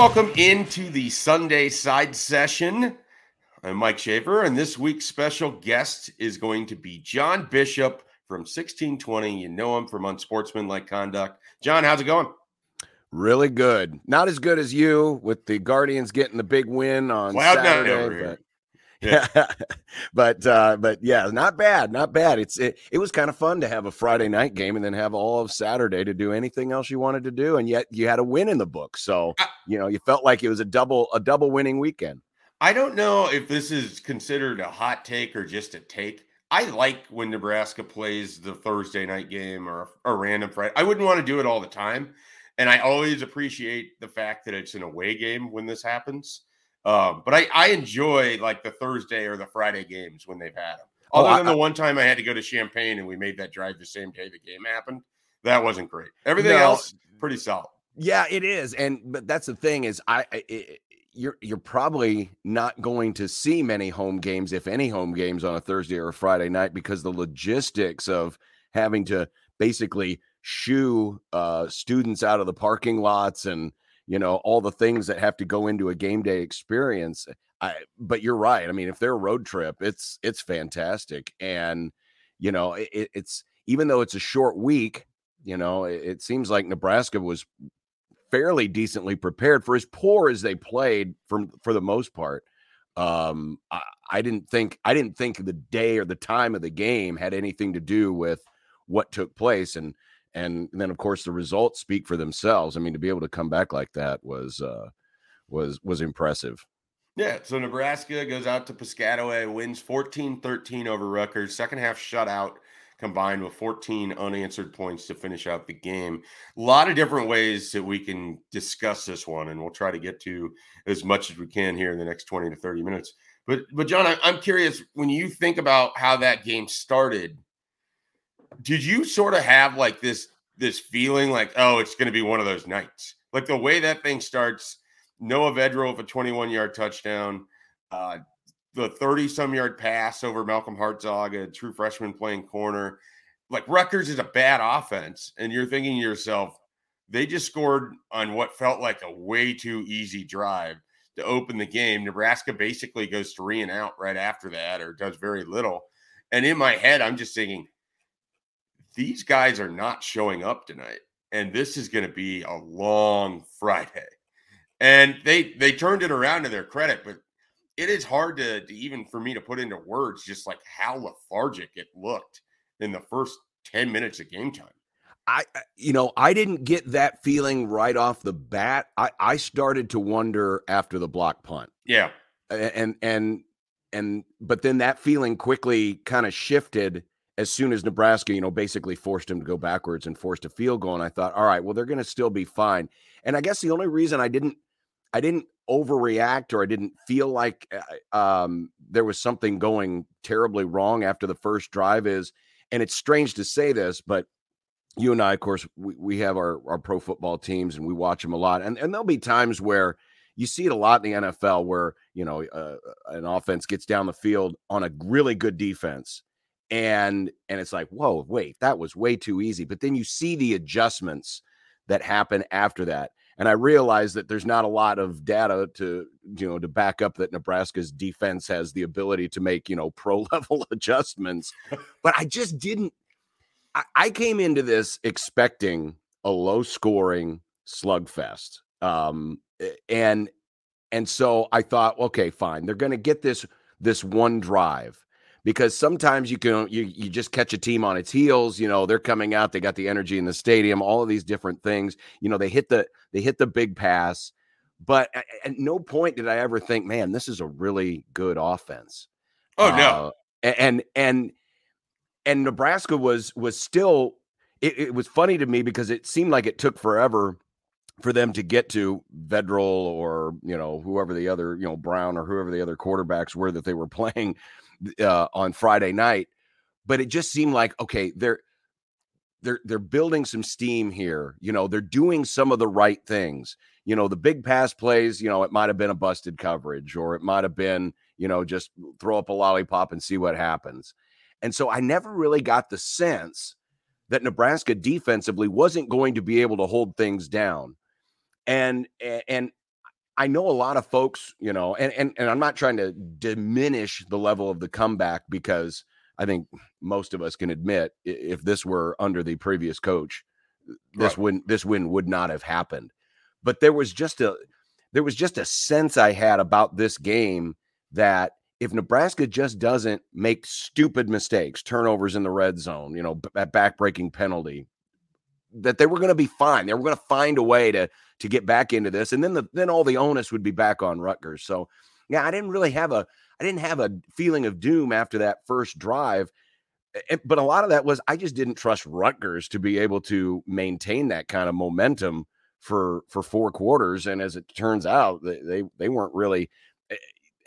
welcome into the Sunday side session. I'm Mike Schaefer, and this week's special guest is going to be John Bishop from 1620. You know him from Unsportsmanlike Conduct. John, how's it going? Really good. Not as good as you with the Guardians getting the big win on Cloud Saturday, but yeah, but uh, but yeah, not bad, not bad. It's it, it was kind of fun to have a Friday night game and then have all of Saturday to do anything else you wanted to do, and yet you had a win in the book. So you know you felt like it was a double a double winning weekend. I don't know if this is considered a hot take or just a take. I like when Nebraska plays the Thursday night game or a random Friday. I wouldn't want to do it all the time, and I always appreciate the fact that it's an away game when this happens. Um, but I, I enjoy like the Thursday or the Friday games when they've had them. Oh, Other I- than the one time I had to go to Champaign and we made that drive the same day the game happened, that wasn't great. Everything No. else pretty solid. Yeah, it is, and but that's the thing is I. I it, you're you're probably not going to see many home games, if any home games, on a Thursday or a Friday night because the logistics of having to basically shoo uh, students out of the parking lots and you know all the things that have to go into a game day experience. I, but you're right. I mean, if they're a road trip, it's it's fantastic, and you know it, it's even though it's a short week. You know, it, it seems like Nebraska was fairly decently prepared for as poor as they played for for the most part. Um, I, I didn't think I didn't think the day or the time of the game had anything to do with what took place, and and then of course the results speak for themselves. I mean, to be able to come back like that was uh, was was impressive. Yeah, so Nebraska goes out to Piscataway, wins 14-13 over Rutgers. Second half shutout combined with 14 unanswered points to finish out the game. A lot of different ways that we can discuss this one, and we'll try to get to as much as we can here in the next 20 to 30 minutes. But but John, I'm curious when you think about how that game started, did you sort of have like this this feeling like, oh, it's going to be one of those nights? Like the way that thing starts, Noah Vedral with a 21 yard touchdown, uh, the 30 some yard pass over Malcolm Hartzog, a true freshman playing corner. Like Rutgers is a bad offense, and you're thinking to yourself, they just scored on what felt like a way too easy drive to open the game. Nebraska basically goes three and out right after that, or does very little. And in my head, I'm just thinking, these guys are not showing up tonight, and this is going to be a long Friday. And they they turned it around to their credit, but it is hard to, to even for me to put into words just like how lethargic it looked in the first 10 minutes of game time. I, I- you know, I didn't get that feeling right off the bat. I, I started to wonder after the block punt. Yeah. And and and but then that feeling quickly kind of shifted as soon as Nebraska, you know, basically forced him to go backwards and forced a field goal. And I thought, all right, well, they're going to still be fine. And I guess the only reason I didn't, I didn't overreact or I didn't feel like uh, um, there was something going terribly wrong after the first drive is, and it's strange to say this, but you and I, of course, we, we have our, our pro football teams and we watch them a lot. And, and there'll be times where you see it a lot in the NFL where, you know, uh, an offense gets down the field on a really good defense. And and it's like, whoa, wait, that was way too easy. But then you see the adjustments that happen after that. And I realize that there's not a lot of data to, you know, to back up that Nebraska's defense has the ability to make, you know, pro level adjustments. But I just didn't I, I came into this expecting a low scoring slugfest. Um, and and so I thought, okay, fine. They're going to get this this one drive because sometimes you can you you just catch a team on its heels. You know, they're coming out, they got the energy in the stadium, all of these different things. You know, they hit the they hit the big pass, but at, at no point did I ever think, man, this is a really good offense. Oh, no. Uh, and and and Nebraska was was still it, it was funny to me because it seemed like it took forever for them to get to Vedral or you know whoever the other you know Brown or whoever the other quarterbacks were that they were playing uh, on Friday night, but it just seemed like okay they're they're they're building some steam here. You know they're doing some of the right things. You know the big pass plays. You know it might have been a busted coverage or it might have been you know just throw up a lollipop and see what happens. And so I never really got the sense that Nebraska defensively wasn't going to be able to hold things down. And and I know a lot of folks, you know, and, and and I'm not trying to diminish the level of the comeback because I think most of us can admit if this were under the previous coach, this right. win this win would not have happened. But there was just a there was just a sense I had about this game that if Nebraska just doesn't make stupid mistakes, turnovers in the red zone, you know, that backbreaking penalty, that they were going to be fine. They were going to find a way to to get back into this, and then the then all the onus would be back on Rutgers. So yeah, I didn't really have a I didn't have a feeling of doom after that first drive. But a lot of that was I just didn't trust Rutgers to be able to maintain that kind of momentum for for four quarters. And as it turns out, they they, weren't really eh,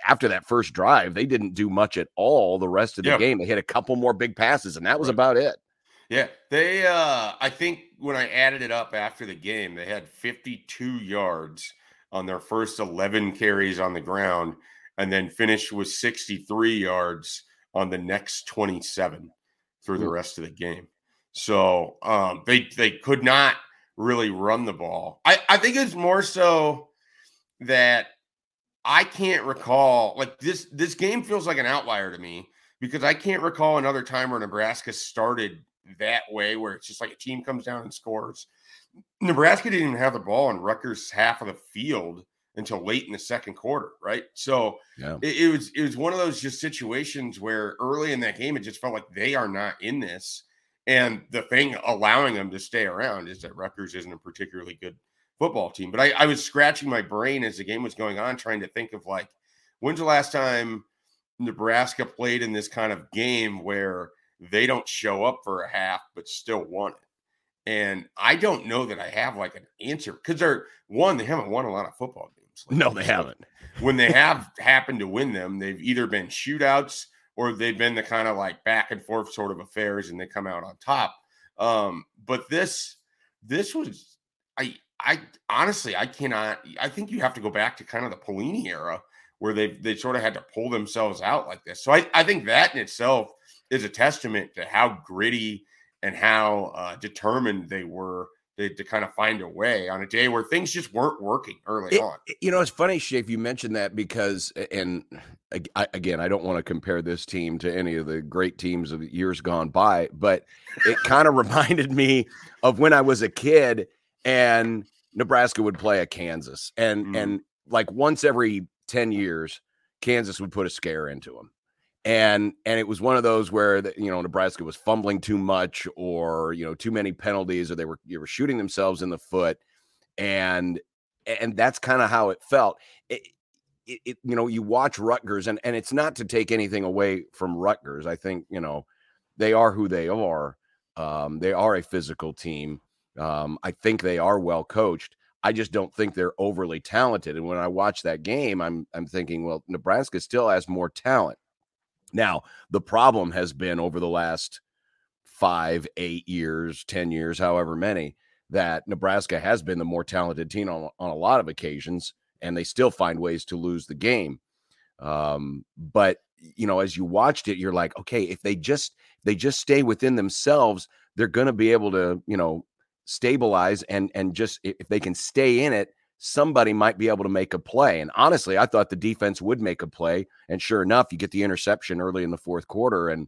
after that first drive. They didn't do much at all the rest of the game. They hit a couple more big passes, and that was right. about it. Yeah, they. uh I think when I added it up after the game, they had 52 yards on their first 11 carries on the ground, and then finished with 63 yards on the next 27 through the rest of the game. So um, they they could not really run the ball. I, I think it's more so that I can't recall like this this game feels like an outlier to me because I can't recall another time where Nebraska started that way where it's just like a team comes down and scores. Nebraska didn't even have the ball in Rutgers half of the field until late in the second quarter, right? So yeah. it, it, was it was one of those just situations where early in that game it just felt like they are not in this. And the thing allowing them to stay around is that Rutgers isn't a particularly good football team. But I, I was scratching my brain as the game was going on, trying to think of like when's the last time Nebraska played in this kind of game where they don't show up for a half but still won it. And I don't know that I have like an answer because they're one, they haven't won a lot of football games. Like no, they haven't. when they have happened to win them, they've either been shootouts or they've been the kind of like back and forth sort of affairs and they come out on top. Um, but this this was I I honestly I cannot I think you have to go back to kind of the Pelini era where they they sort of had to pull themselves out like this. So I, I think that in itself is a testament to how gritty and how uh, determined they were to, to, kind of find a way on a day where things just weren't working early it, on. You know, it's funny, Shafe, you mentioned that because, and I, again, I don't want to compare this team to any of the great teams of years gone by, but it kind of reminded me of when I was a kid and Nebraska would play at Kansas, and mm. and like once every ten years, Kansas would put a scare into them and and it was one of those where the, you know Nebraska was fumbling too much or you know too many penalties or they were you were shooting themselves in the foot and and that's kind of how it felt. It, it, it, you know you watch Rutgers and and it's not to take anything away from Rutgers I think you know they are who they are um, they are a physical team um, I think they are well coached I just don't think they're overly talented and when I watch that game I'm I'm thinking well Nebraska still has more talent now, the problem has been over the last five, eight years, 10 years, however many, that Nebraska has been the more talented team on, on a lot of occasions, and they still find ways to lose the game. Um, but you know, as you watched it, you're like, okay, if they just they just stay within themselves, they're going to be able to, you know, stabilize and and just if they can stay in it, somebody might be able to make a play. And honestly, I thought the defense would make a play. And sure enough, you get the interception early in the fourth quarter, and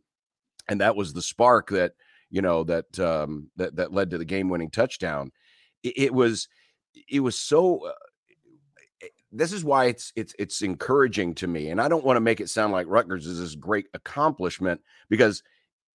and that was the spark that you know that um, that that led to the game-winning touchdown. It, it was it was so. Uh, eh, this is why it's it's it's encouraging to me, and I don't want to make it sound like Rutgers is this great accomplishment because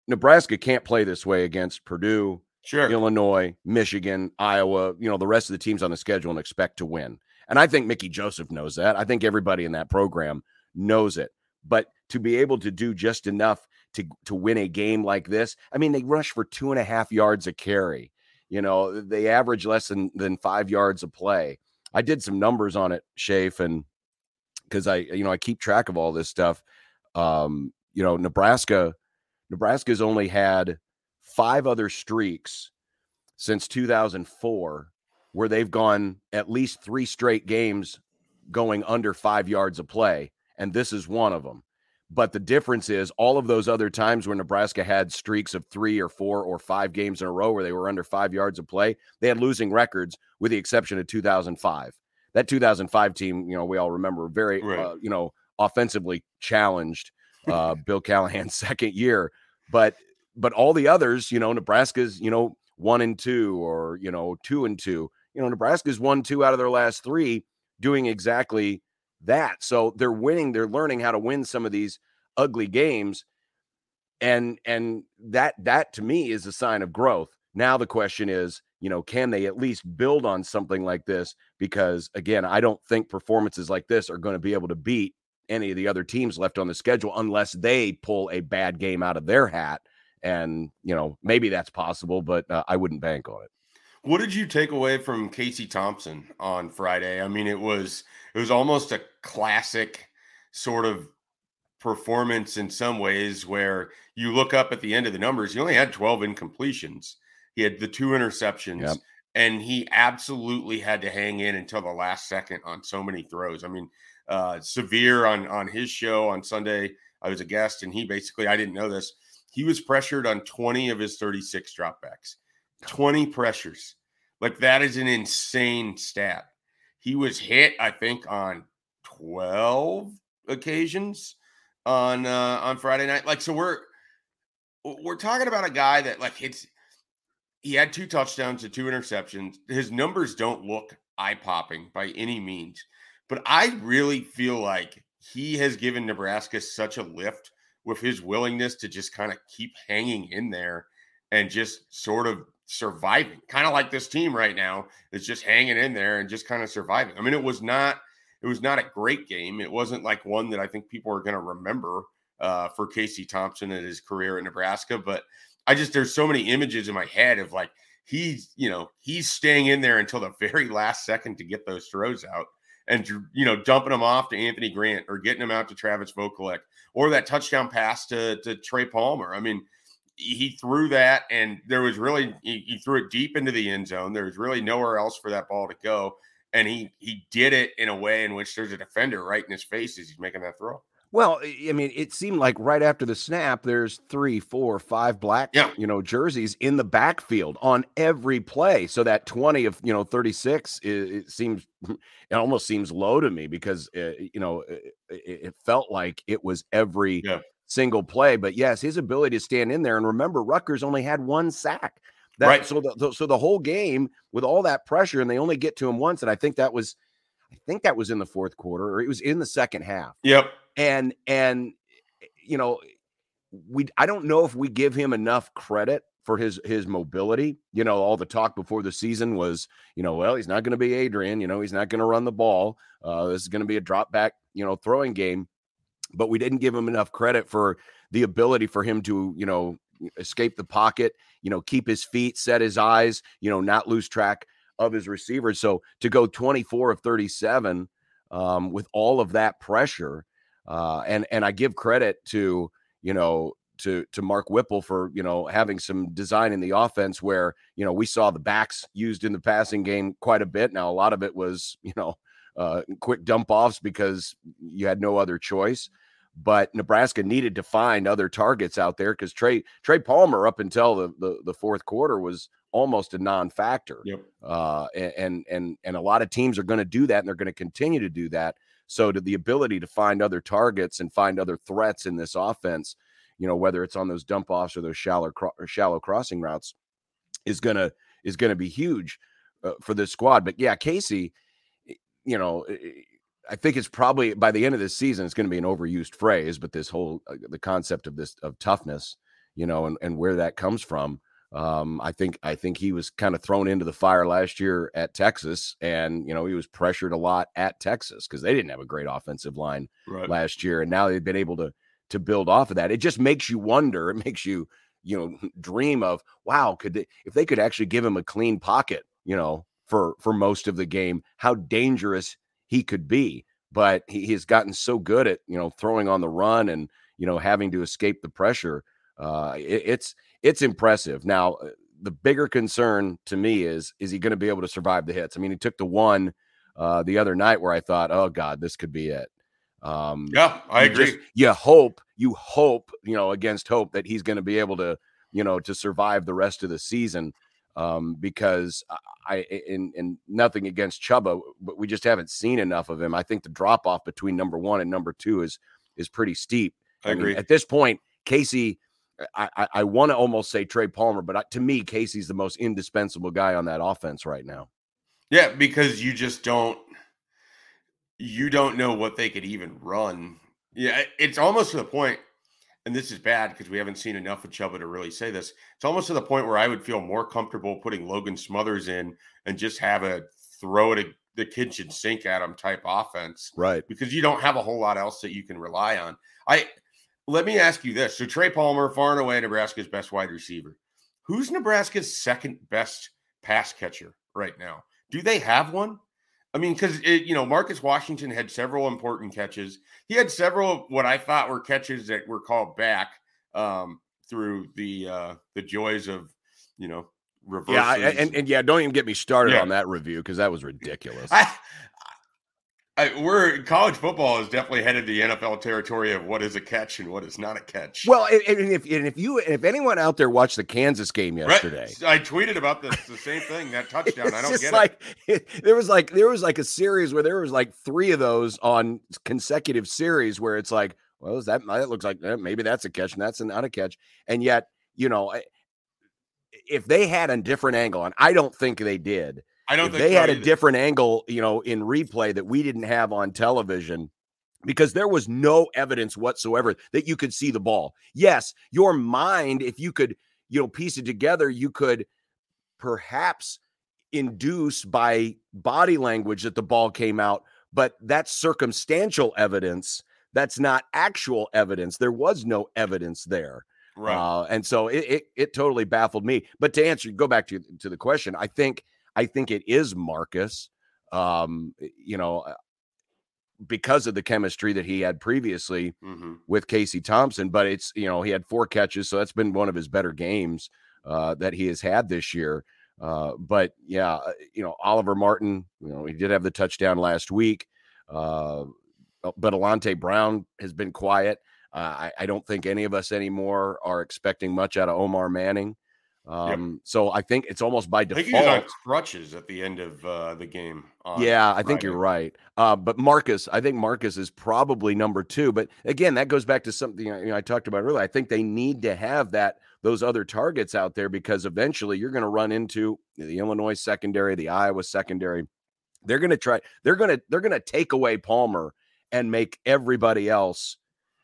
Nebraska can't play this way against Purdue, Sure. Illinois, Michigan, Iowa, you know, the rest of the teams on the schedule and expect to win. And I think Mickey Joseph knows that. I think everybody in that program knows it. But to be able to do just enough to to win a game like this, I mean, they rush for two and a half yards a carry. You know, they average less than than five yards a play. I did some numbers on it, Shafe, and because I, you know, I keep track of all this stuff. Um, you know, Nebraska, Nebraska's only had five other streaks since 2004 where they've gone at least three straight games going under five yards of play. And this is one of them. But the difference is all of those other times where Nebraska had streaks of three or four or five games in a row where they were under five yards of play, they had losing records with the exception of 2005. that 2005 team, you know, we all remember very, right. uh, you know, offensively challenged. Uh, Bill Callahan's second year, but but all the others, you know, Nebraska's, you know, one and two or you know two and two. You know, Nebraska's won two out of their last three, doing exactly that. So they're winning. They're learning how to win some of these ugly games, and and that that to me is a sign of growth. Now the question is, you know, can they at least build on something like this? Because again, I don't think performances like this are going to be able to beat any of the other teams left on the schedule unless they pull a bad game out of their hat. And, you know, maybe that's possible, but uh, I wouldn't bank on it. What did you take away from Casey Thompson on Friday? I mean, it was it was almost a classic sort of performance in some ways where you look up at the end of the numbers, he only had 12 incompletions. He had the two interceptions. Yep. And he absolutely had to hang in until the last second on so many throws. I mean, uh, Severe on on his show on Sunday, I was a guest, and he basically I didn't know this. He was pressured on 20 of his 36 dropbacks. 20 pressures. Like that is an insane stat. He was hit, I think, on 12 occasions on uh on Friday night. Like, so we're we're talking about a guy that like it's he had two touchdowns and two interceptions. His numbers don't look eye popping by any means, but I really feel like he has given Nebraska such a lift with his willingness to just kind of keep hanging in there and just sort of surviving, kind of like this team right now is just hanging in there and just kind of surviving. I mean, it was not it was not a great game. It wasn't like one that I think people are going to remember uh, for Casey Thompson and his career in Nebraska, but I just there's so many images in my head of like he's you know he's staying in there until the very last second to get those throws out and you know dumping them off to Anthony Grant or getting them out to Travis Vokolek or that touchdown pass to to Trey Palmer. I mean, he threw that, and there was really he, he, threw it deep into the end zone. There was really nowhere else for that ball to go, and he he did it in a way in which there's a defender right in his face as he's making that throw. Well, I mean, it seemed like right after the snap, there's three, four, five black, yeah. you know, jerseys in the backfield on every play. So that 20 of, you know, 36, it, it seems, it almost seems low to me because, uh, you know, it, it, felt like it was every yeah single play. But yes, his ability to stand in there and remember, Rutgers only had one sack. That, right. So the, so the whole game with all that pressure, and they only get to him once, and I think that was, I think that was in the fourth quarter, or it was in the second half. Yep. And and you know, we I don't know if we give him enough credit for his his mobility. You know, all the talk before the season was, you know, well, he's not going to be Adrian. You know, he's not going to run the ball. Uh, this is going to be a drop back, you know, throwing game but we didn't give him enough credit for the ability for him to, you know, escape the pocket, you know, keep his feet, set his eyes, you know, not lose track of his receivers. So to go 24 of 37 um, with all of that pressure, uh, and and I give credit to you know to to Mark Whipple for you know having some design in the offense where you know we saw the backs used in the passing game quite a bit. Now a lot of it was you know uh, quick dump offs because you had no other choice. But Nebraska needed to find other targets out there because Trey Trey Palmer up until the, the, the fourth quarter was almost a non-factor. Yep. Uh, and and and a lot of teams are going to do that, and they're going to continue to do that. So to the ability to find other targets and find other threats in this offense, you know, whether it's on those dump offs or those shallow cro- or shallow crossing routes, is gonna is gonna be huge uh, for this squad. But yeah, Casey you know, I think it's probably by the end of this season, it's going to be an overused phrase, but this whole uh, the concept of this of toughness, you know, and, and where that comes from. Um, I think I think he was kind of thrown into the fire last year at Texas, and you know he was pressured a lot at Texas because they didn't have a great offensive line right. last year, and now they've been able to to build off of that. It just makes you wonder. It makes you you know dream of wow, could they if they could actually give him a clean pocket, you know, for for most of the game how dangerous he could be but he, he's gotten so good at you know throwing on the run and you know having to escape the pressure uh it, it's it's impressive now uh, the bigger concern to me is is he going to be able to survive the hits i mean he took the one uh the other night where i thought oh god this could be it um yeah i agree just, you hope you hope you know against hope that he's going to be able to you know to survive the rest of the season um, because I and, and nothing against Chubba, but we just haven't seen enough of him. I think the drop off between number one and number two is is pretty steep. I, I agree. Mean, at this point, Casey, I I, I want to almost say Trey Palmer, but to me, Casey's the most indispensable guy on that offense right now. Yeah, because you just don't you don't know what they could even run. Yeah, it's almost to the point and this is bad because we haven't seen enough of Chubba to really say this. It's almost to the point where I would feel more comfortable putting Logan Smothers in and just have a throw it the kitchen sink at him type offense. Right. Because you don't have a whole lot else that you can rely on. I let me ask you this. So Trey Palmer, far and away Nebraska's best wide receiver. Who's Nebraska's second best pass catcher right now? Do they have one? I mean, because you know Marcus Washington had several important catches. He had several what I thought were catches that were called back um, through the uh, the joys of you know reverses. Yeah, and, and yeah, don't even get me started yeah. on that review because that was ridiculous. I, I, we're college football is definitely headed to the NFL territory of what is a catch and what is not a catch. Well, and, and if and if you if anyone out there watched the Kansas game yesterday, right. I tweeted about this the same thing that touchdown. I don't get like, it. There was like there was like a series where there was like three of those on consecutive series where it's like, well, is that that looks like eh, maybe that's a catch and that's not a catch, and yet you know if they had a different angle, and I don't think they did I don't think they had either. a different angle, you know, in replay that we didn't have on television because there was no evidence whatsoever that you could see the ball. Yes, your mind, if you could, you know, piece it together, you could perhaps induce by body language that the ball came out, but that's circumstantial evidence. That's not actual evidence. There was no evidence there. Right. Uh, and so it, it, it totally baffled me. But to answer, go back to to the question. I think I think it is Marcus. Um, you know, uh, because of the chemistry that he had previously mm-hmm. with Casey Thompson. But it's you know he had four catches, so that's been one of his better games uh, that he has had this year. Uh, but yeah, uh, you know Oliver Martin, you know he did have the touchdown last week, uh, but Alante Brown has been quiet. Uh, I, I, don't think any of us anymore are expecting much out of Omar Manning. Um, yep. so I think it's almost by default. I think crutches at the end of uh, the game. Yeah, I think you're right. Uh, but Marcus, I think Marcus is probably number two. But again, that goes back to something you know, I talked about earlier. I think they need to have that those other targets out there because eventually you're going to run into the Illinois secondary, the Iowa secondary. They're going to try. They're going to they're going to take away Palmer and make everybody else,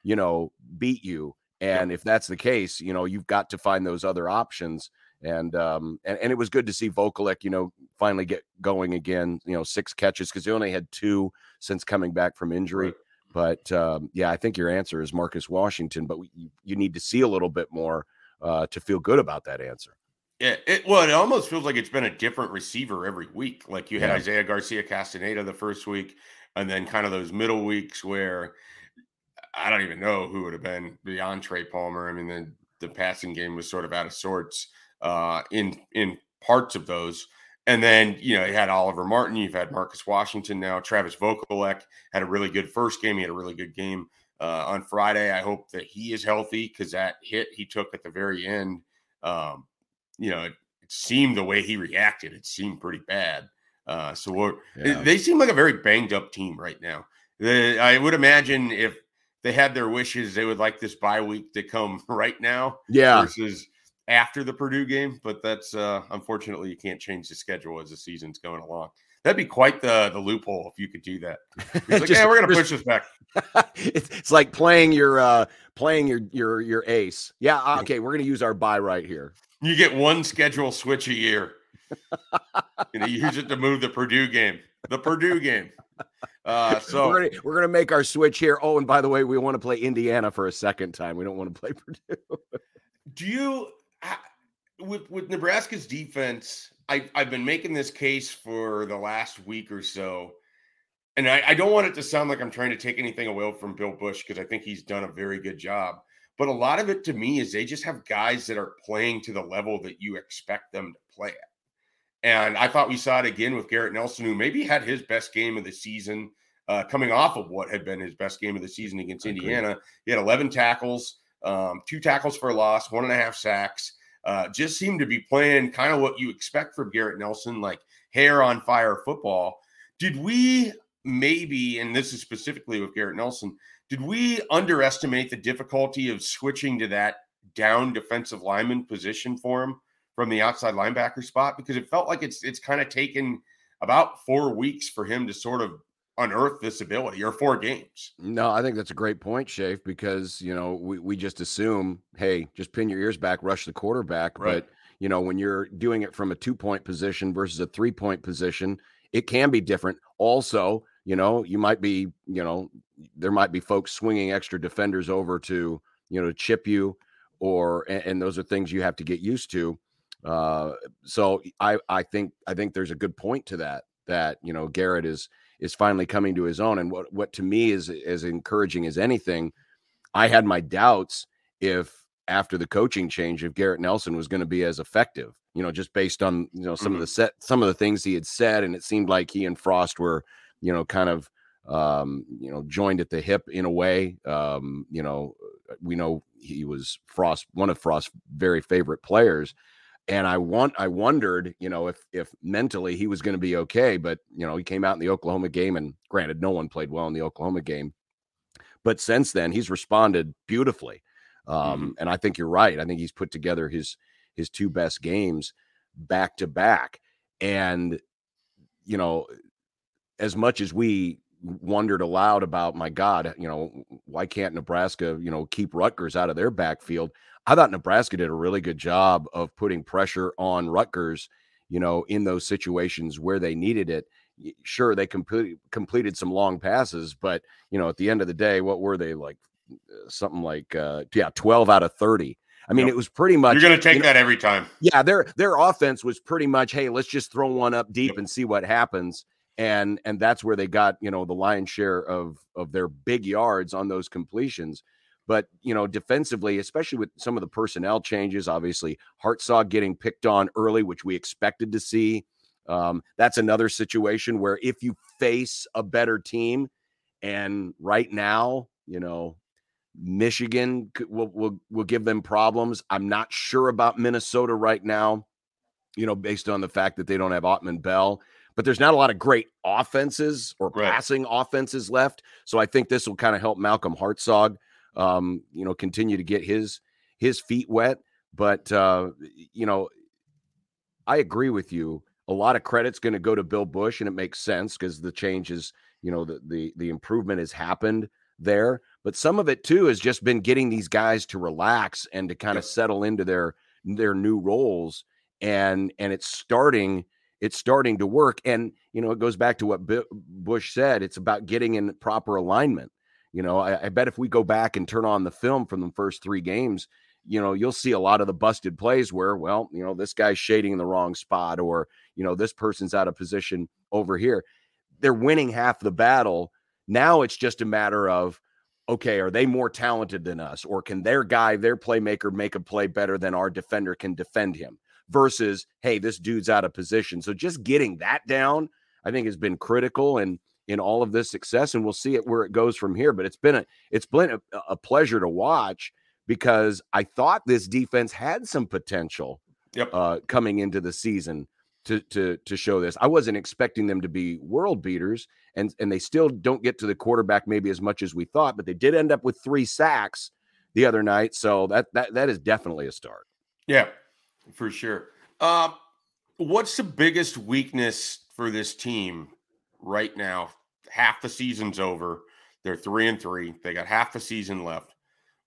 you know, beat you. And if that's the case, you know, you've got to find those other options. And um and, and it was good to see Vokolek, you know, finally get going again, you know, six catches because he only had two since coming back from injury. Right. But um, yeah, I think your answer is Marcus Washington, but we, you need to see a little bit more uh, to feel good about that answer. Yeah, it, well, it almost feels like it's been a different receiver every week. Like you had yeah. Isaiah Garcia Castaneda the first week, and then kind of those middle weeks where I don't even know who would have been beyond Trey Palmer. I mean, the, the passing game was sort of out of sorts uh, in in parts of those. And then, you know, you had Oliver Martin, you've had Marcus Washington now. Travis Vokolek had a really good first game. He had a really good game uh, on Friday. I hope that he is healthy because that hit he took at the very end, um, you know, it, it, seemed the way he reacted, it seemed pretty bad. Uh, so yeah. they seem like a very banged up team right now. The, I would imagine if they had their wishes. They would like this bye week to come right now. Yeah. Versus after the Purdue game. But that's uh unfortunately you can't change the schedule as the season's going along. That'd be quite the the loophole if you could do that. Like, yeah, we're gonna push this back. it's like playing your uh playing your your your ace. Yeah, uh, okay, we're gonna use our bye right here. You get one schedule switch a year. you know, you use it to move the Purdue game. The Purdue game. Uh, so we're gonna, we're gonna make our switch here. Oh, and by the way, we want to play Indiana for a second time. We don't want to play Purdue. Do you with with Nebraska's defense? I I've been making this case for the last week or so, and I, I don't want it to sound like I'm trying to take anything away from Bill Bush because I think he's done a very good job. But a lot of it to me is they just have guys that are playing to the level that you expect them to play at. And I thought we saw it again with Garrett Nelson, who maybe had his best game of the season, uh, coming off of what had been his best game of the season against Indiana. He had 11 tackles, um, two tackles for a loss, one and a half sacks. uh, just seemed to be playing kind of what you expect from Garrett Nelson, like hair on fire football. Did we maybe, and this is specifically with Garrett Nelson, did we underestimate the difficulty of switching to that down defensive lineman position for him from the outside linebacker spot? Because it felt like it's it's kind of taken about four weeks for him to sort of unearth this ability or four games. No, I think that's a great point, Shafe, because you know, we, we just assume, hey, just pin your ears back, rush the quarterback. Right. But you know, when you're doing it from a two point position versus a three point position, it can be different. Also, you know, you might be, you know, there might be folks swinging extra defenders over to, you know, chip you, or and, and those are things you have to get used to. Uh, so I I think I think there's a good point to that that you know Garrett is is finally coming to his own. And what what to me is as encouraging as anything, I had my doubts if after the coaching change, if Garrett Nelson was going to be as effective, you know, just based on you know some mm-hmm. of the set some of the things he had said, and it seemed like he and Frost were, you know, kind of um, you know, joined at the hip in a way. Um, you know, we know he was Frost, one of Frost's very favorite players and I want I wondered, you know, if if mentally he was going to be okay, but you know, he came out in the Oklahoma game and granted no one played well in the Oklahoma game. But since then he's responded beautifully. Um, mm-hmm. and I think you're right. I think he's put together his his two best games back to back. And you know, as much as we wondered aloud about my god you know why can't nebraska you know keep rutgers out of their backfield I thought Nebraska did a really good job of putting pressure on Rutgers, you know, in those situations where they needed it. Sure, they complete, completed some long passes, but you know, at the end of the day, what were they like? Uh, something like uh, yeah, twelve out of thirty. I mean, yep. it was pretty much. You're going to take you know, that every time. Yeah, their their offense was pretty much, hey, let's just throw one up deep yep. and see what happens. And and that's where they got you know the lion's share of of their big yards on those completions. But you know, defensively, especially with some of the personnel changes, obviously Hartzog getting picked on early, which we expected to see. Um, that's another situation where if you face a better team, and right now, you know, Michigan will, will will give them problems. I'm not sure about Minnesota right now, you know, based on the fact that they don't have Autman-Bell. But there's not a lot of great offenses or right. passing offenses left. So I think this will kind of help Malcolm Hartzog um, you know, continue to get his his feet wet. But uh, you know, I agree with you. A lot of credit's going to go to Bill Bush, and it makes sense because the changes, you know, the, the the improvement has happened there. But some of it too has just been getting these guys to relax and to kind of settle into their their new roles, and and it's starting it's starting to work. And you know, it goes back to what Bush said. It's about getting in proper alignment. You know, I, I, bet if we go back and turn on the film from the first three games, you know, you'll see a lot of the busted plays where, well, you know, this guy's shading in the wrong spot, or, you know, this person's out of position over here. They're winning half the battle. Now it's just a matter of, okay, are they more talented than us? Or can their guy, their playmaker, make a play better than our defender can defend him? Versus, hey, this dude's out of position. So just getting that down, I think, has been critical. And in all of this success, and we'll see it where it goes from here. But it's been a it's been a, a pleasure to watch because I thought this defense had some potential yep. uh, coming into the season to to to show this. I wasn't expecting them to be world beaters, and and they still don't get to the quarterback maybe as much as we thought, but they did end up with three sacks the other night, so that that that is definitely a start. Yeah, for sure. Uh, what's the biggest weakness for this team right now. Half the season's over. They're three and three. They got half the season left.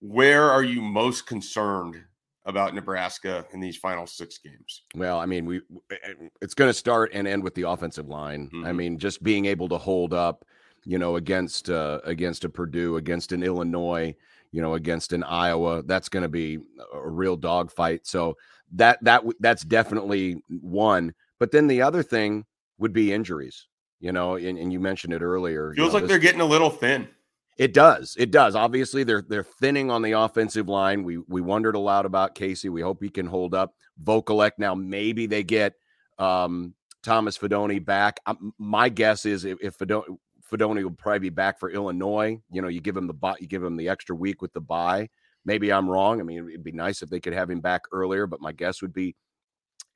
Where are you most concerned about Nebraska in these final six games? Well, I mean, we eh, eh, it's going to start and end with the offensive line. Mm-hmm. I mean, just being able to hold up, you know, against uh, against a Purdue, against an Illinois, you know, against an Iowa, that's going to be a real dogfight. So that that that's definitely one. But then the other thing would be injuries you know, and, and you mentioned it earlier. Feels you know, like this, they're getting a little thin. It does. It does. Obviously, they're they're thinning on the offensive line. We we wondered a lot about Casey. We hope he can hold up. Vokolek now maybe they get um, Thomas Fidone back. Um, my guess is if, if Fidone, Fidone will probably be back for Illinois. You know, you give him the you give him the extra week with the bye. Maybe I'm wrong. I mean, it'd be nice if they could have him back earlier, but my guess would be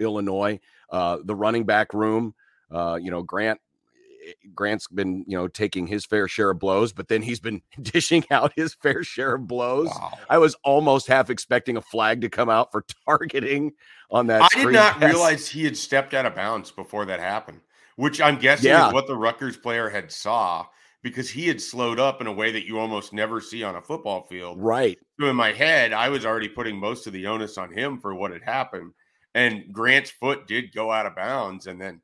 Illinois. Uh, the running back room, uh, you know, Grant Eh, Grant's been, you know, taking his fair share of blows, but then he's been dishing out his fair share of blows. Wow. I was almost half expecting a flag to come out for targeting on that. I did not realize he had stepped out of bounds before that happened, which I'm guessing yeah. is what the Rutgers player had saw because he had slowed up in a way that you almost never see on a football field. Right. So in my head, I was already putting most of the onus on him for what had happened. And Grant's foot did go out of bounds. And then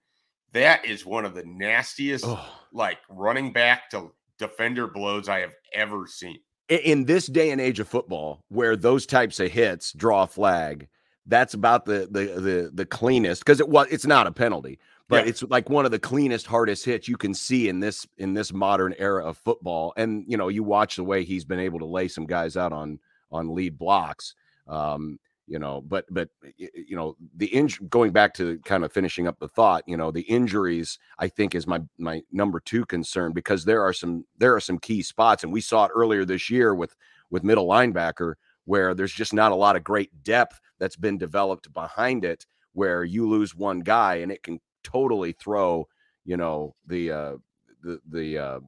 that is one of the nastiest, oh. like running back to defender blows I have ever seen. In this day and age of football, where those types of hits draw a flag, that's about the the the, the cleanest because it was it's not a penalty, but yeah. it's like one of the cleanest, hardest hits you can see in this in this modern era of football. And you know, you watch the way he's been able to lay some guys out on on lead blocks. Um, you know, but but you know, the inj- going back to kind of finishing up the thought, you know, the injuries I think is my my number two concern because there are some there are some key spots, and we saw it earlier this year with with middle linebacker where there's just not a lot of great depth that's been developed behind it where you lose one guy and it can totally throw you know the uh the the uh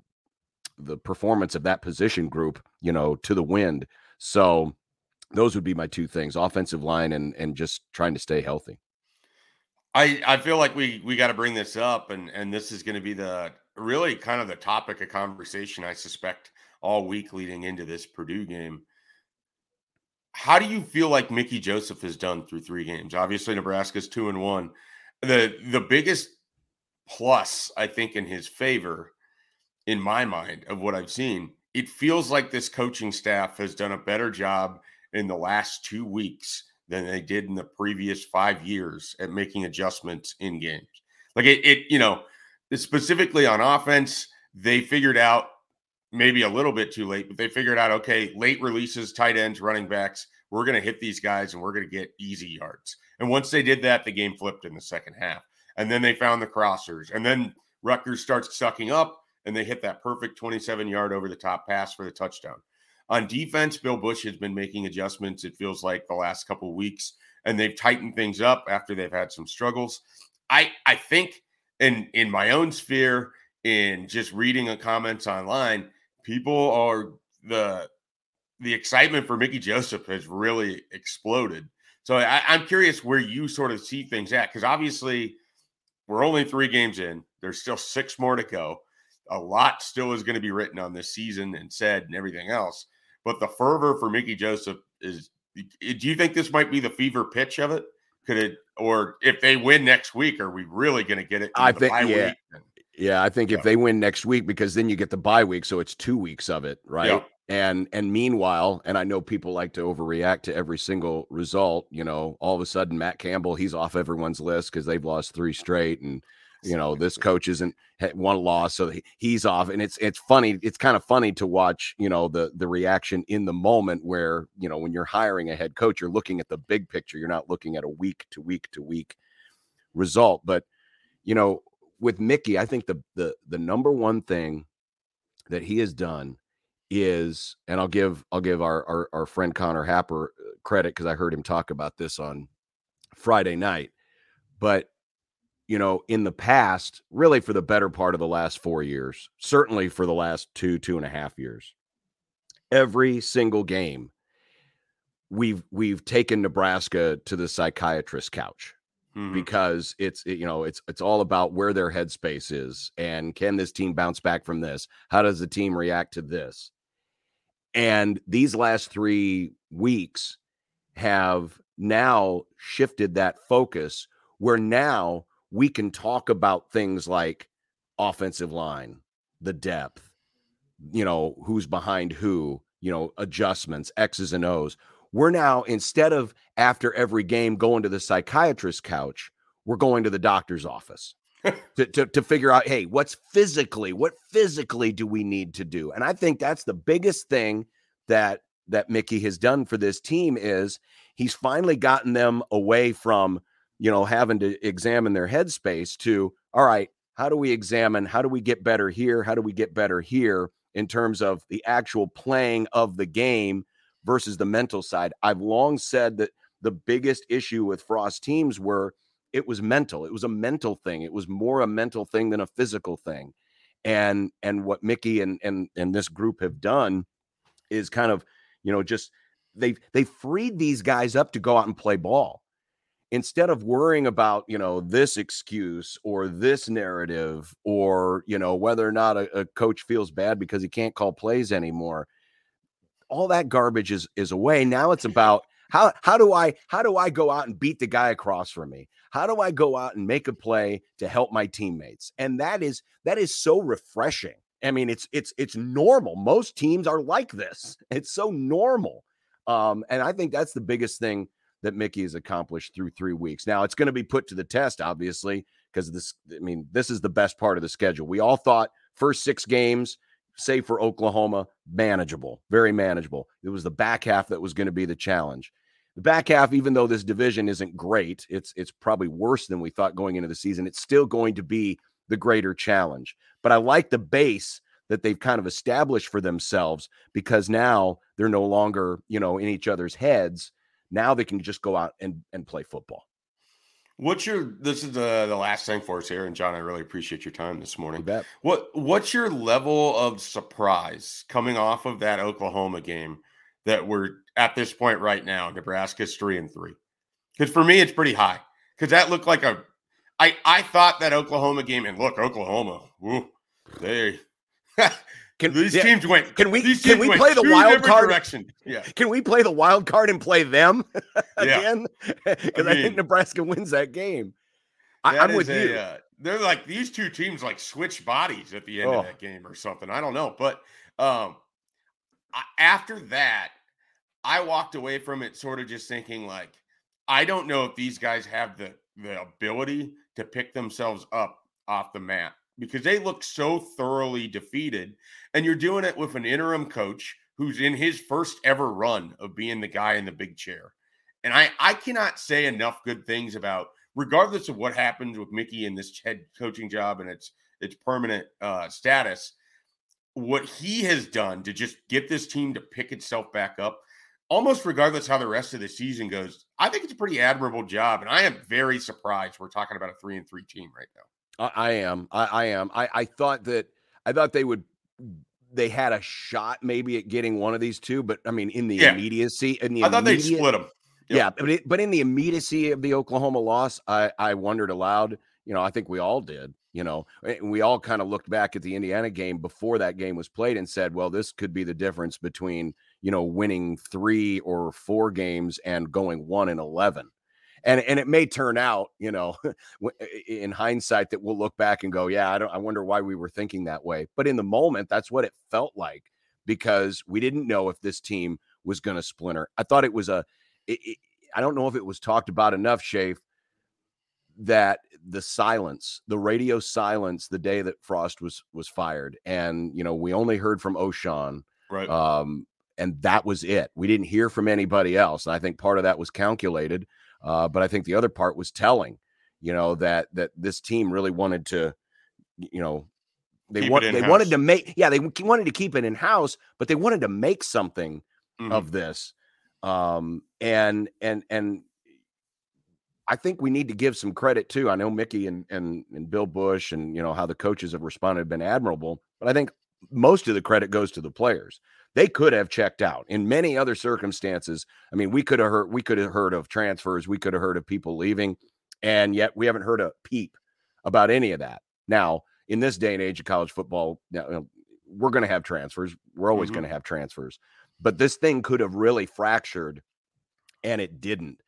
the performance of that position group you know to the wind. So those would be my two things offensive line and and just trying to stay healthy. I i feel like we we got to bring this up and and this is going to be the really kind of the topic of conversation i suspect all week leading into this purdue game. How do you feel like mickey joseph has done through three games? Obviously nebraska's two and one. The the biggest plus I think in his favor, in my mind, of what I've seen, it feels like this coaching staff has done a better job in the last two weeks than they did in the previous five years at making adjustments in games. Like it, it you know, specifically on offense, they figured out maybe a little bit too late, but they figured out okay, late releases, tight ends, running backs, we're going to hit these guys and we're going to get easy yards. And once they did that, the game flipped in the second half. And then they found the crossers. And then Rutgers starts sucking up and they hit that perfect 27 yard over the top pass for the touchdown. On defense, Bill Bush has been making adjustments, it feels like the last couple weeks, and they've tightened things up after they've had some struggles. I, I think in in my own sphere, in just reading the comments online, people are the the excitement for Mickey Joseph has really exploded. So I, am curious where you sort of see things at because obviously we're only three games in. There's still six more to go. A lot still is going to be written on this season and said and everything else. But the fervor for Mickey Joseph is. Do you think this might be the fever pitch of it? Could it, or if they win next week, are we really going to get it? I think, yeah, yeah. I think yeah. if they win next week, because then you get the bye week, so it's two weeks of it, right? Yeah. And and meanwhile, and I know people like to overreact to every single result. You know, all of a sudden Matt Campbell he's off everyone's list because they've lost three straight, and you know this coach isn't one loss, so he's off. And it's it's funny. It's kind of funny to watch. You know the the reaction in the moment where you know when you're hiring a head coach, you're looking at the big picture. You're not looking at a week to week to week result. But you know, with Mickey, I think the the the number one thing that he has done is, and I'll give I'll give our our, our friend Connor Happer uh, credit because I heard him talk about this on Friday night. But you know, in the past, really for the better part of the last four years, certainly for the last two two and a half years, every single game, we've we've taken Nebraska to the psychiatrist couch. Mm-hmm. because it's you know it's it's all about where their headspace is and can this team bounce back from this how does the team react to this and these last three weeks have now shifted that focus where now we can talk about things like offensive line, the depth, you know, who's behind who, you know, adjustments, X's and O's. We're now, instead of after every game going to the psychiatrist's couch, we're going to the doctor's office to, to, to figure out, hey, what's physically, what physically do we need to do? And I think that's the biggest thing that that Mickey has done for this team is he's finally gotten them away from, you know, having to examine their headspace to, all right, how do we examine, how do we get better here? How do we get better here in terms of the actual playing of the game versus the mental side. I've long said that the biggest issue with Frost teams were it was mental. It was a mental thing. It was more a mental thing than a physical thing. And and what Mickey and and and this group have done is kind of, you know, just they've they freed these guys up to go out and play ball instead of worrying about you know this excuse or this narrative or you know whether or not a, a, coach feels bad because he can't call plays anymore all that garbage is is away. Now it's about how how do i how do i go out and beat the guy across from me? How do i go out and make a play to help my teammates? And that is that is so refreshing. I mean it's it's it's normal. Most teams are like this. It's so normal. Um and i think that's the biggest thing that Mickey has accomplished through three weeks. Now it's going to be put to the test, obviously, because this, I mean, this is the best part of the schedule. We all thought first six games, save for Oklahoma, manageable, very manageable. It was the back half that was going to be the challenge. The back half, even though this division isn't great, it's it's probably worse than we thought going into the season. It's still going to be the greater challenge. But I like the base that they've kind of established for themselves because now they're no longer, you know, in each other's heads now they can just go out and, and play football. What's your this is the the last thing for us here, and John, I really appreciate your time this morning. What what's your level of surprise coming off of that Oklahoma game that we're at this point right now? Nebraska's three and three. Because for me, it's pretty high. Because that looked like a I I thought that Oklahoma game, and look, Oklahoma, woo, they Can, these yeah, teams went. Can we can we play the wild card direction? Yeah. Can we play the wild card and play them again? Because I, mean, I, think Nebraska wins that game. I, am with a, you. Uh, they're like these two teams like switch bodies at the end oh. of that game or something. I don't know, but um, I, after that, I walked away from it sort of just thinking like, I don't know if these guys have the the ability to pick themselves up off the mat because they look so thoroughly defeated. And you're doing it with an interim coach who's in his first ever run of being the guy in the big chair. And I, I cannot say enough good things about, regardless of what happens with Mickey in this head coaching job and its its permanent uh, status, what he has done to just get this team to pick itself back up, almost regardless how the rest of the season goes. I think it's a pretty admirable job, and I am very surprised we're talking about a three and three team right now. I, I am. I, I am. I, I thought that I thought they would they had a shot maybe at getting one of these two, but I mean in the yeah. immediacy in the I thought they'd split them. Yep. Yeah, but it, but in the immediacy of the Oklahoma loss, I I wondered aloud. You know, I think we all did. You know, we all kind of looked back at the Indiana game before that game was played and said, well, this could be the difference between you know winning three or four games and going one and eleven and and it may turn out, you know, in hindsight that we'll look back and go, yeah, I don't, I wonder why we were thinking that way. But in the moment, that's what it felt like because we didn't know if this team was going to splinter. I thought it was a, it, it, I don't know if it was talked about enough, Shafe, that the silence, the radio silence, the day that Frost was was fired, and you know, we only heard from O'Shawn, right? Um, and that was it. We didn't hear from anybody else, and I think part of that was calculated uh, but I think the other part was telling, you know, that that this team really wanted to, you know, they want they wanted to make yeah they wanted to keep it in house, but they wanted to make something mm-hmm. of this. Um, and and and I think we need to give some credit too. I know Mickey and and and Bill Busch and you know how the coaches have responded have been admirable, but I think most of the credit goes to the players they could have checked out in many other circumstances. I mean, we could have heard we could have heard of transfers, we could have heard of people leaving, and yet we haven't heard a peep about any of that. Now, in this day and age of college football, you know, we're going to have transfers. We're always mm-hmm. going to have transfers, but this thing could have really fractured, and it didn't.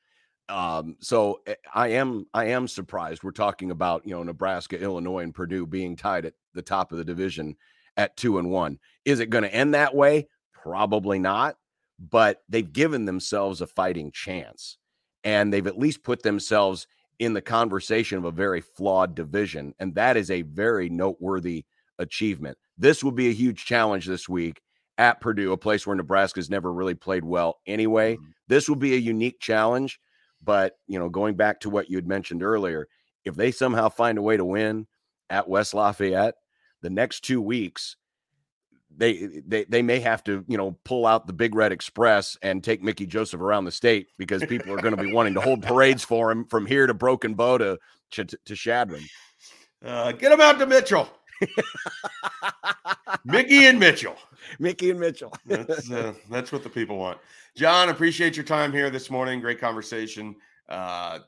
Um, so eh, I am I am surprised. We're talking about you know Nebraska, Illinois, and Purdue being tied at the top of the division at two and one. Is it going to end that way? Probably not, but they've given themselves a fighting chance and they've at least put themselves in the conversation of a very flawed division. And that is a very noteworthy achievement. This will be a huge challenge this week at Purdue, a place where Nebraska's never really played well anyway. Mm-hmm. This will be a unique challenge. But, you know, going back to what you had mentioned earlier, if they somehow find a way to win at West Lafayette, the next two weeks, they they they may have to you know pull out the big red express and take Mickey Joseph around the state because people are going to be wanting to hold parades for him from here to Broken Bow to to, to Chadron. Uh, get him out to Mitchell. Mickey and Mitchell. Mickey and Mitchell. that's uh, that's what the people want. John, appreciate your time here this morning. Great conversation. Uh,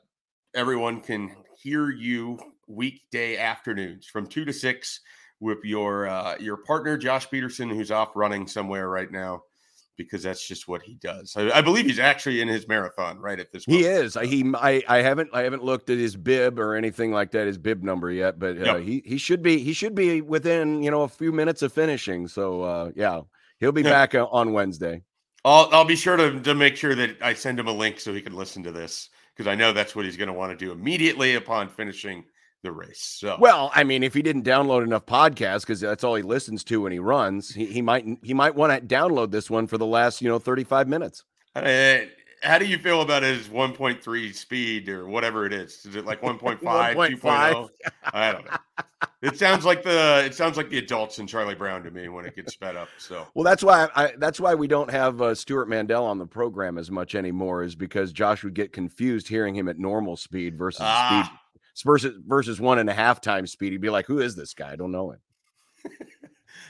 everyone can hear you weekday afternoons from two to six with your uh, your partner Josh Peterson, who's off running somewhere right now because that's just what he does. I, I believe he's actually in his marathon right at this. Moment. He is. He I, I haven't I haven't looked at his bib or anything like that, his bib number yet, but uh, yep. he he should be he should be within you know a few minutes of finishing. So uh, yeah, he'll be back uh, on Wednesday. I'll I'll be sure to to make sure that I send him a link so he can listen to this because I know that's what he's going to want to do immediately upon finishing the race. So well, I mean, if he didn't download enough podcasts because that's all he listens to when he runs, he, he might he might want to download this one for the last you know thirty five minutes. Uh, how do you feel about his 1.3 speed or whatever it is? Is it like 1.5, 2.0? I don't know. It sounds like the it sounds like the adults in Charlie Brown to me when it gets sped up. So well, that's why I that's why we don't have uh, Stewart Mandel on the program as much anymore, is because Josh would get confused hearing him at normal speed versus ah. speed versus versus one and a half times speed. He'd be like, "Who is this guy? I don't know him."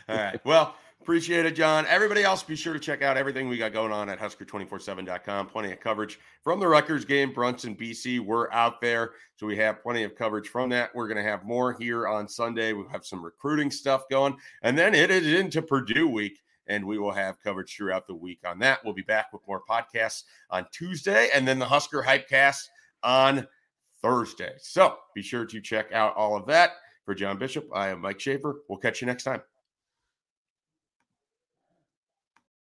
All right. Well, appreciate it, John. Everybody else, be sure to check out everything we got going on at Husker247.com. Plenty of coverage from the Rutgers game, Brunson, BC. We're out there, so we have plenty of coverage from that. We're going to have more here on Sunday. We'll have some recruiting stuff going, and then it is into Purdue week and we will have coverage throughout the week on that. We'll be back with more podcasts on Tuesday and then the Husker Hypecast on Thursday. So be sure to check out all of that. For John Bishop, I am Mike Schaefer. We'll catch you next time.